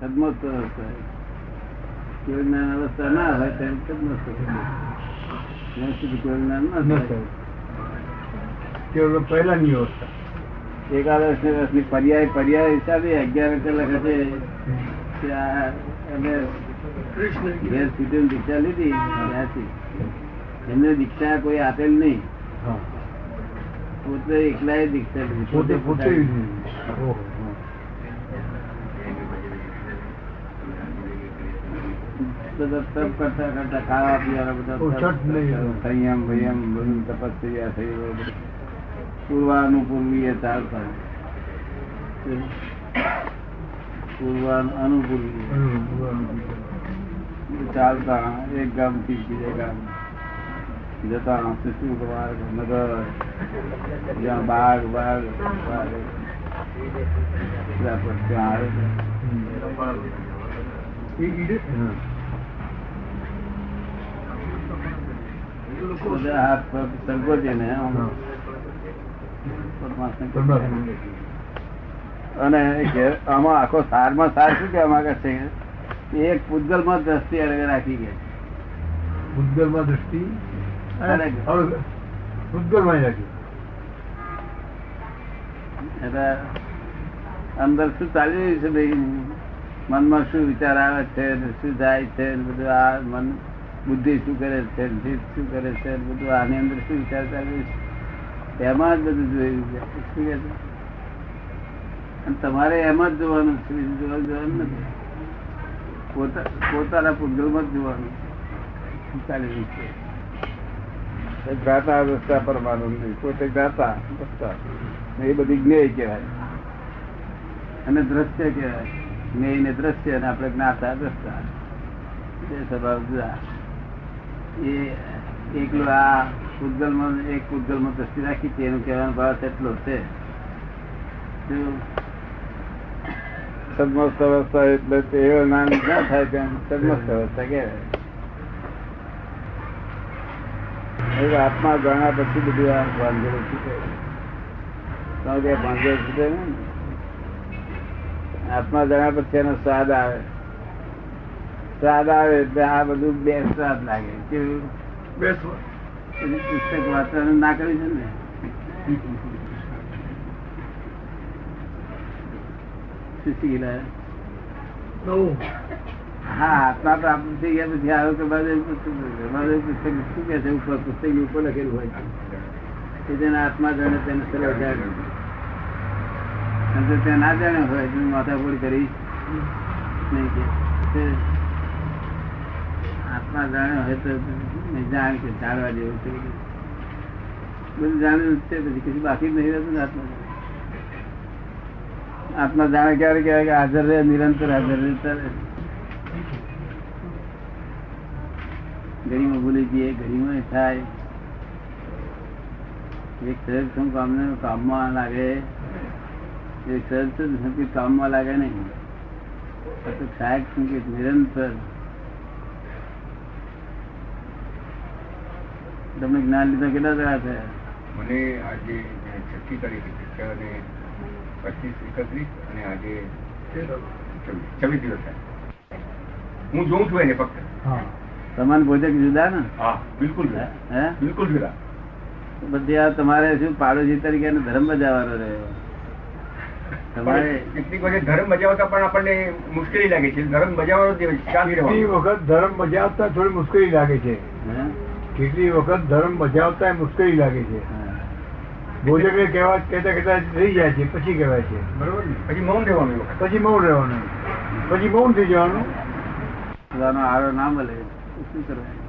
સદમસ્ત અવસ્થા જ્ઞાન અવસ્થા ના હોય ત્યારે સદમસ્ત જ્યાં સુધી કેવળ જ્ઞાન ના થાય થાય પહેલાની અવસ્થા એકાદશ ને વર્ષની પર્યાય પર્યાય હિસાબે અગિયાર કલાક હશે અમે ઘેર સુધી દીક્ષા લીધી ત્યાંથી એમને દીક્ષા કોઈ આપેલ નહીં પોતે એકલાએ દીક્ષા લીધી પોતે પોતે પોતાની. ઓહો, બધા તપ કરતા કરતા ખાવા પીવાના બધા સંયમ ભયમ બધું તપસ્યા થઈ પૂર્વાનુપૂર્વીય ચાલતા. પૂર્વાન અનુપૂર્વીય. હમ, ચાલતા એક ગામથી બીજે ગામ જતા શિશુ કુમાર નગર જ્યાં બાગ બાગ ત્યાં આવે હમ. ઈ- ઈ- હા. બધા હાથ સંકોચે ને. અને આમાં આખો સારમાં સાર શું કહેવા માંગે છે? એક એક પૂતગલમાં દ્રષ્ટિ રાખી ગયા ઉદ્ગલમાં દ્રષ્ટિ? અરે. માં રાખી. એટલે અંદર શું ચાલી રહ્યું છે ભાઈ? મનમાં શું વિચાર આવે છે શું જાય છે બધું આ મન બુદ્ધિ શું કરે છે શું કરે છે બધું આની અંદર શું વિચાર ચાલી છે? એમાં જ બધું જોયું છે. શું કહે છે? અને તમારે એમાં જ જોવાનું છે જોવા જોવાનું નથી. પોતા પોતાના પૂતગલમાં જ જોવાનું. શું ચાલી રહ્યું છે. જ્ઞાતા અવસ્થા પરમાનંદ પોતે જ્ઞાતા રસ્તા એ બધી જ્ઞેય કહેવાય. અને દ્રશ્ય કહેવાય. જ્ઞેય ને દ્રશ્ય અને આપણે જ્ઞાતા દ્રષ્ટા એ સ્વભાવ જુદા. એ એકલો આ પૂતગલમાં એક પૂતગલમાં દ્રષ્ટિ રાખી છે એનું કહેવાનો ભાવ એટલો છે. સદમસ્ત અવસ્થા એટલે તે નામ ના થાય તેમ સદમસ્ત અવસ્થા કહેવાય. આત્મા જાણ્યા પછી બધું આ ભાંગેલું છૂટે કે છૂટે ને આત્મા જાણ્યા પછી એનો સ્વાદ આવે. સ્વાદ આવે એટલે આ બધું બે સ્વાદ લાગે. કેવું બેસવા એની પુસ્તક વાંચવાનું ના કર્યું છે ને? શીશી ગયેલા. નવું હા આત્મા તો થઈ ગયા પછી આવ્યો કે બાજુ પુસ્તક શું કે છે? ઉપર પુસ્તક ઉપર લખેલું હોય કે જેને આત્મા જાણે તેને સરળ જાણે. અને તે ના જાણે હોય માથાપોડી કરી નહીં કે. આત્મા જાણ્યો હોય તો જાણ કે જાણવા જેવું છે. બધું જાણ્યું છે, પછી કશું બાકી નહીં રહેતું આત્મા આત્મા. જાણે ક્યારે કહેવાય કે હાજર રહે, નિરંતર હાજર રહે ચાલે ઘડીમાં ભૂલી જઈએ, ઘડીમાં થાય. એક સરસ શું કામને કામમાં લાગે. એક સરસ સંકેત કામમાં લાગે નહીં. સાહેબ સંકેત નિરંતર. તમને જ્ઞાન લીધા કેટલા થયા છે? મને આજે છઠ્ઠી તારીખે શિક્ષા અને પચીસ એકત્રીસ અને આજે છવ્વીસ દિવસ થયા. હું જોઉં છું એને ફક્ત. હા. સમાન ભોજક જુદા ને? હા બિલકુલ જુદા. હે? બિલકુલ જુદા. બધી આ તમારે શું પાડોશી તરીકે એનો ધર્મ બજાવવાનો રહ્યો તમારે કેટલીક વખત ધર્મ બજાવતા પણ આપણને મુશ્કેલી લાગે છે. ધર્મ બજાવવાનો વખત ધર્મ બજાવતા થોડી મુશ્કેલી લાગે છે? કેટલી વખત ધર્મ બજાવતા મુશ્કેલી લાગે છે. હા. ભોજક કહેવા કહેતા કહેતા રહી જાય છે પછી કહેવાય છે. બરોબર ને? પછી મૌન રહેવાનું પછી મૌન રહેવાનું. પછી મૌન થઈ જવાનું. પોતાનો આરો ના મળે. શું કરવાનું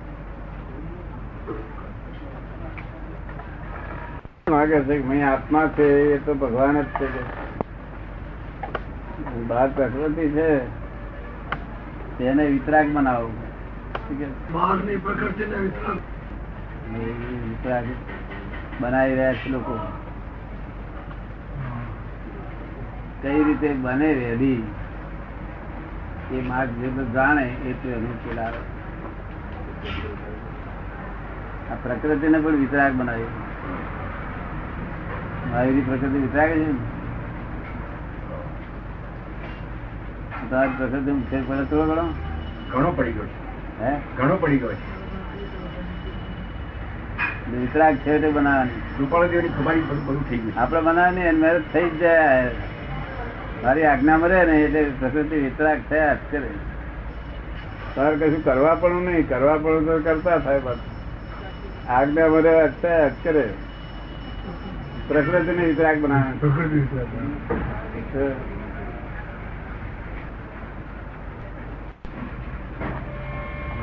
માગે છે કે આત્મા છે એ તો ભગવાન જ છે બહાર પ્રકૃતિ છે તેને વિતરાગ બનાવો શું બહારની પ્રકૃતિને વિતરાગ. બનાવી રહ્યા છે લોકો. કઈ રીતે બને રેડી એ માર્ગ જે જાણે એ તો એનું પેલા આવે. આ પ્રકૃતિને પણ વિતરાગ બનાવી મારી પ્રકૃતિ વિતરાગ છે ને? પ્રકૃતિ ફેર પડે થોડો ઘણો. ઘણો પડી ગયો છે. હે? ઘણો પડી ગયો છે. વિતરાગ છે તે બનાવવાની. રૂપાળાદેવની ખબારી બધું થઈ ગયું આપણે બનાવવાની અને મેરેજ થઈ જ જાય. મારી આજ્ઞામાં રહે ને એટલે પ્રકૃતિ વિતરાગ થયા જ કરે. તારે કશું કરવા પણ નહીં. કરવા પણ તો કરતા થાય પાછું આજ્ઞા મરે થયા જ કરે. પ્રકૃતિને વિતરાગ બનાવે. પ્રકૃતિ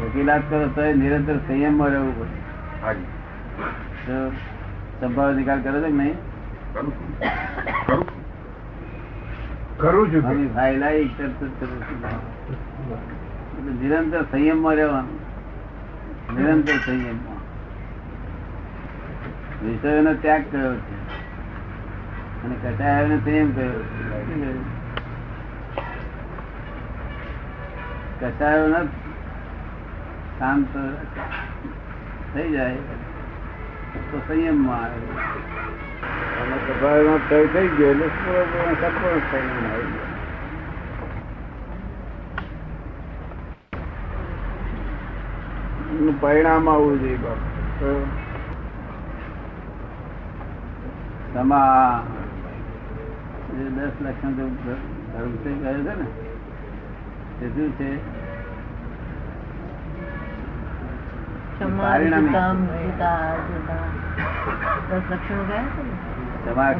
વકીલાત કરો તો નિરંતર સંયમમાં રહેવું પડે. હાજી. તો સંભાવ અધિકાર કરો છો કે નહીં? કરું છું. અમે તરત નિરંતર સંયમમાં રહેવાનું. નિરંતર સંયમમાં. વિષયોનો ત્યાગ કર્યો છે. અને કટાયોનો સંયમ કર્યો છે. કટાયો ન શાંત થઈ જાય. તો સંયમમાં આવે. કટાયોનો ક્ષય થઈ ગયો એટલે સંપૂર્ણ સંયમ આવી ગયો પરિણામ આવવું જોઈએ બાપ. તમા દસ લક્ષણ ધર્મ છે ને તે શું છે ક્ષમા પરિણામી. જીતા જીતા જીતા દસ લક્ષણો ગયા છે ને તમા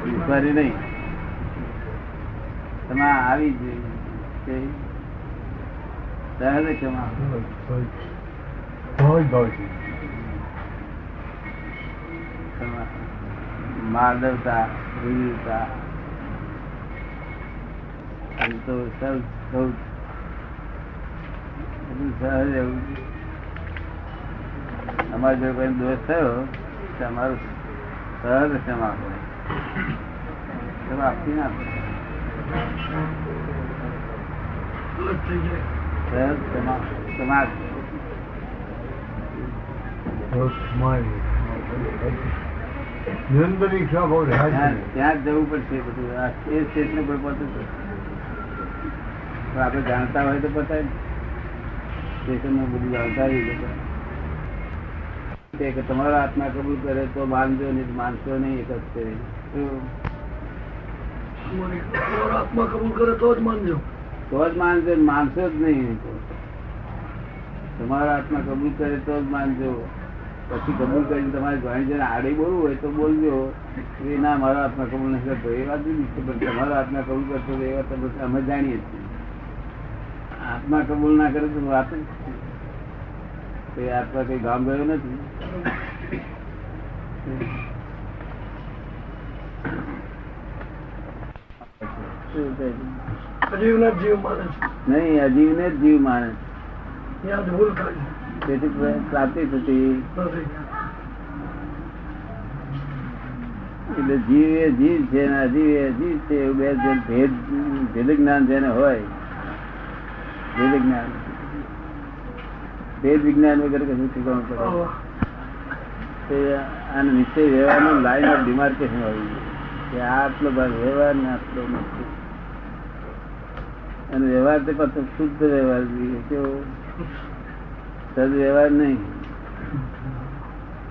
ઈશ્વરી નહીં. તમા આવી ક્ષમા. વિવિધતા. સંતોષ સૌ સૌ બધું સહજ એવું છે. અમારે જો કોઈ દોષ થયો તો અમારું સહજ ક્ષમા કરે. ક્ષમા આપતી ના સહજ ક્ષમા ક્ષમા ત્યાં જવું પડશે બધું. એ સ્ટેશન પર પહોંચે તો. પણ આપણે જાણતા હોય તો પતાય સ્ટેશનમાં બધું જાણતા કે તમારા આત્મા કબૂલ કરે તો માનજો નહીં માનશો નહીં એક જ છે. આત્મા કબૂલ કરે તો જ માનજો. તો જ માનજો માનશો જ નહીં. તમારા આત્મા કબૂલ કરે તો જ માનજો. પછી કબૂલ કરીને તમારે જણ આડે બોલવું હોય તો બોલજો. એ ના મારો આત્મા કબૂલ નથી કરતો. એ વાત નથી પણ તમારો આત્મા કબૂલ કરતો એ વાત અમે જાણીએ છીએ. આત્મા કબૂલ ના કરે તો વાત જ. તો આત્મા કઈ ગામ ગયો નથી. અજીવને જ જીવ માને છે. નહીં અજીવને જ જીવ માને છે. ભૂલ તેથી પ્રાપ્તિ થતી. એટલે જીવ એ જીવ છે અને અજીવ એ અજીવ છે એવું બે ભેદ ભેદ જ્ઞાન જેને હોય ભેદ જ્ઞાન ભેદ વિજ્ઞાન વગેરે કશું શીખવાનું પડે આને નિશ્ચય વ્યવહારનો લાઈન ઓફ ડિમાર્કેશન આવી કે આ આટલો ભાગ વ્યવહાર ને આટલો નથી. અને વ્યવહાર તે પાછો શુદ્ધ વ્યવહાર જોઈએ કેવો? સદ વ્યવહાર નહીં.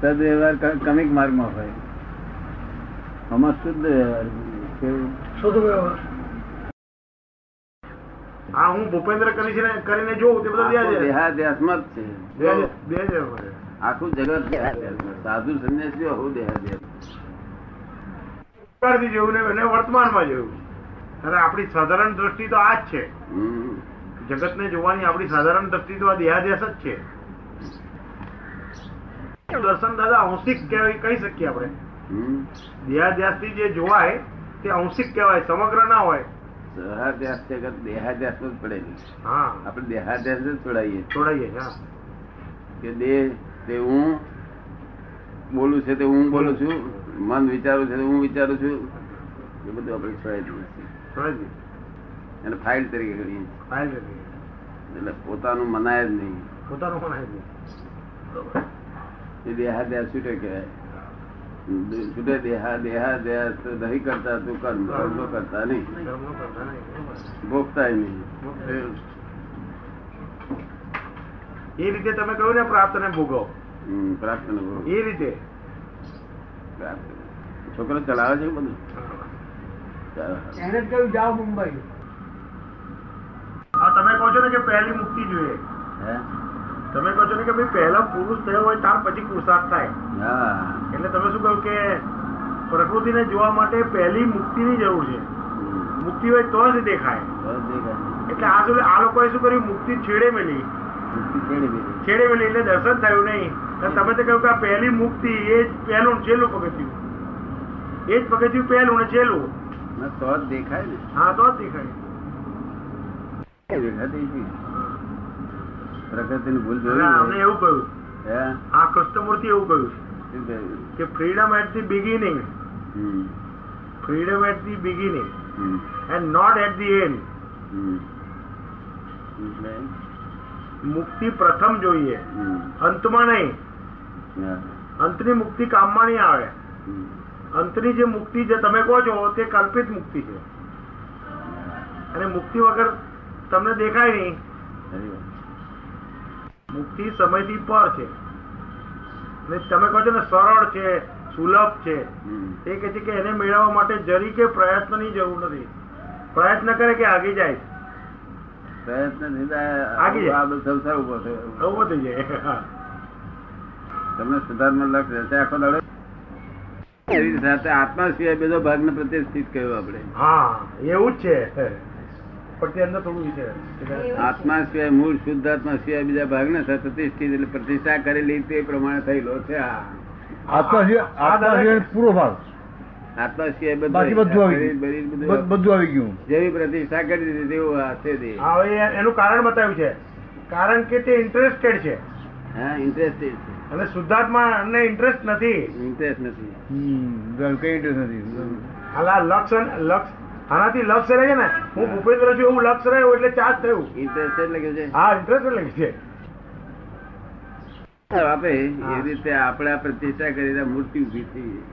સદ વ્યવહાર કમિક માર્ગમાં હોય. આમાં શુદ્ધ વ્યવહાર. કેવું? શુદ્ધ વ્યવહાર. હા હું ભૂપેન્દ્ર કરીને જોઉં તે બધા આખો ત્યાં દેહાધ્યાસમાં જ છે. આખું જગત દેહાધ્યાસમાં. સાધુ સંન્યાસીઓ આવું દેહાધ્યાસ ભૂતકાળથી જોયું ને એને વર્તમાનમાં જોયું ત્યારે આપણી સાધારણ દ્રષ્ટિ તો આ જ છે. હમ. જગતને જોવાની આપણી સાધારણ દ્રષ્ટિ તો આ દેહાદ્યાસ જ છે. દર્શન દાદા અંશિક કહી શકીએ આપણે. દેહાદ્યાસ દેહાદ્યાસથી જે જોવાય તે અંશિક કહેવાય સમગ્ર ના હોય. સહાધ્યાસ જગત દેહાધ્યાસમાં જ પડેલી આપણે દેહાધ્યાસ જ છોડાવીએ છીએ. છોડાઈએ કે દેહ તે હું બોલું છે તે હું બોલું છું. મન વિચારું છે હું વિચારું છું. એ બધું આપણે છોડાવી દઈએ એને ફાઇલ તરીકે ગણીએ ફાઇલ. એટલે પોતાનું મનાય જ નહીં. પોતાનું પણ આવી એ દેહાધ્યાસ છૂટે કહેવાય? છૂટે દેહા દેહા દેહા નહીં કરતા તું કર્મ. કર્મ કરતા નહીં. ભોગતા નહીં એ રીતે તમે કહ્યું ને પ્રાપ્ત ને ભોગો પ્રાપ્ત ને ભોગો એ રીતે. છોકરો ચલાવે છે બધું? એને જ કહ્યું જાઓ મુંબઈ. હા તમે કહો છો ને કે પહેલી મુક્તિ જોઈએ. હે? તમે કહો છો ને કે ભાઈ પહેલા પુરુષ થયો હોય ત્યાર પછી પુરુષાર્થ થાય. હા. એટલે તમે શું કહ્યું કે પ્રકૃતિને જોવા માટે પહેલી મુક્તિની જરૂર છે. મુક્તિ હોય તો જ દેખાય. એટલે આ શું આ લોકોએ શું કર્યું? મુક્તિ છેડે મેલી. છેડી મેલી. એટલે દર્શન થયું નહીં. તમે તો કહ્યું કે આ પહેલી મુક્તિ એ જ પહેલું છેલ્લું પગથિયું. એ જ પગથિયું પહેલું ને છેલ્લું. તો જ દેખાય ને. હા તો જ દેખાય. પ્રકૃતિ ની ભૂલ જોઈ અમને એવું કહ્યું. હે? આ કૃષ્ણમૂર્તિ એવું કહ્યું? કે freedom at the beginning freedom at the beginning and not at the end મુક્તિ પ્રથમ જોઈએ. અંતમાં નહીં. અંતની મુક્તિ કામમાં નહીં આવે. અંતની જે મુક્તિ જે તમે કહો છો તે કલ્પિત મુક્તિ છે. અને મુક્તિ વગર તમને દેખાય નહીં. મુક્તિ સમયથી પર છે. તમે કહો છો ને સરળ છે સુલભ છે. એ કહે છે કે એને મેળવવા માટે જરી કે પ્રયત્નની જરૂર નથી. પ્રયત્ન કરે કે આગી જાય? પ્રયત્ન. સંસાર ઊભો થયો. ઊભો થઈ જાય. તમને સુધારમાં લક્ષ રહેશે આખો દાડો. સાથે આત્મા સિવાય બધો ભાગને પ્રતિષ્ઠિત કહ્યું આપણે. હા એવું જ છે. આત્મા સિવાય મૂળ શુદ્ધ આત્મા સિવાય બીજા ભાગને પ્રતિષ્ઠિત એટલે પ્રતિષ્ઠા કરેલી તે પ્રમાણે થયેલો છે પૂરો ભાગ. આત્મા સિવાય બધું બધું આવી ગયું. બધું બધ- બધું આવી ગયું. જેવી પ્રતિષ્ઠા કરી દીધી તેવું છે તે. હા હવે એનું કારણ બતાવ્યું છે. કારણ કે તે ઇન્ટરેસ્ટેડ છે. હા ઇન્ટરેસ્ટેડ છે. અને શુદ્ધાત્મા ને ઇન્ટરેસ્ટ નથી. ઇન્ટરેસ્ટ નથી. કઈ ઇન્ટરેસ્ટ નથી. લક્ષ લક્ષ આનાથી લક્ષ રહે છે ને હું ભૂપેન્દ્ર છું એવું લક્ષ રહ્યો એટલે ચાર્જ થયું. ઇન્ટરેસ્ટ એટલે છે? હા ઇન્ટરેસ્ટ એટલે છે. આપે એ રીતે આપણે પ્રતિષ્ઠા કરી મૂર્તિ ઊભી થઈ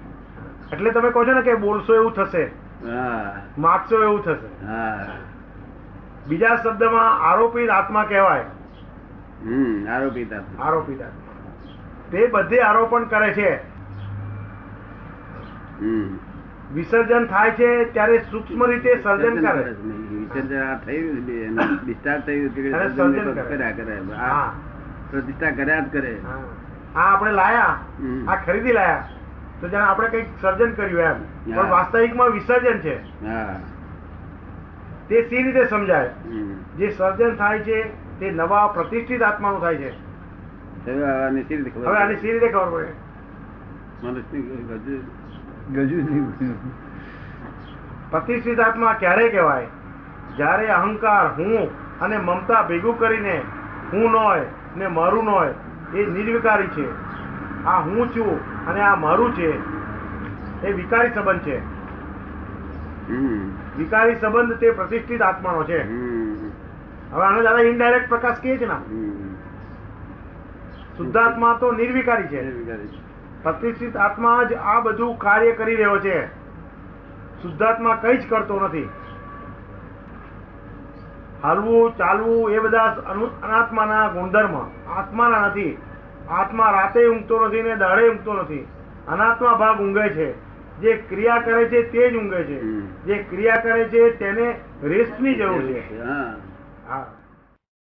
એટલે તમે કહો છો ને કે બોલશો એવું થશે. હા. માગશો એવું થશે. હા. બીજા શબ્દમાં આરોપિત આત્મા કહેવાય. હમ આરોપિત આત્મા. આરોપિત આત્મા. તે બધે આરોપણ કરે છે. હમ. વિસર્જન થાય છે ત્યારે સૂક્ષ્મ રીતે સર્જન કરે. વિસર્જન આ થયું ડિસ્ચાર્જ થયું કે. કર્યા કરે. આ પ્રતિષ્ઠા કર્યા જ કરે. આ આપણે લાયા. આ ખરીદી લાયા. તો જાણે આપણે કંઈક સર્જન કર્યું એમ. પણ વાસ્તવિકમાં વિસર્જન છે. તે સી રીતે સમજાય. જે સર્જન થાય છે તે નવા પ્રતિષ્ઠિત આત્માનું થાય છે. હવે આની સી રીતે ખબર પડે? મનુષ્યની ગજુ પ્રતિષ્ઠિત આત્મા ક્યારે કહેવાય? જ્યારે અહંકાર હું અને મમતા ભેગું કરીને હું નોય ને મારું નોય એ નિર્વિકારી છે. આ હું છું અને આ મારું છે. એ વિકારી સંબંધ છે. વિકારી સંબંધ તે પ્રતિષ્ઠિત આત્માનો છે. હવે આનો દાદા ઇનડાયરેક્ટ પ્રકાશ કહે છે ને? શુદ્ધાત્મા તો નિર્વિકારી છે. પ્રતિષ્ઠિત આત્મા જ આ બધું કાર્ય કરી રહ્યો છે. શુદ્ધાત્મા કઈ જ કરતો નથી. હાલવું ચાલવું એ બધા અનાત્માના ગુણધર્મ. આત્માના નથી. આત્મા રાતે ઊંઘતો નથી ને દાડે ઊંઘતો નથી. અનાત્મા ભાગ ઊંઘે છે. જે ક્રિયા કરે છે તે જ ઊંઘે છે. જે ક્રિયા કરે છે તેને રેસ્ટની જરૂર છે. હા.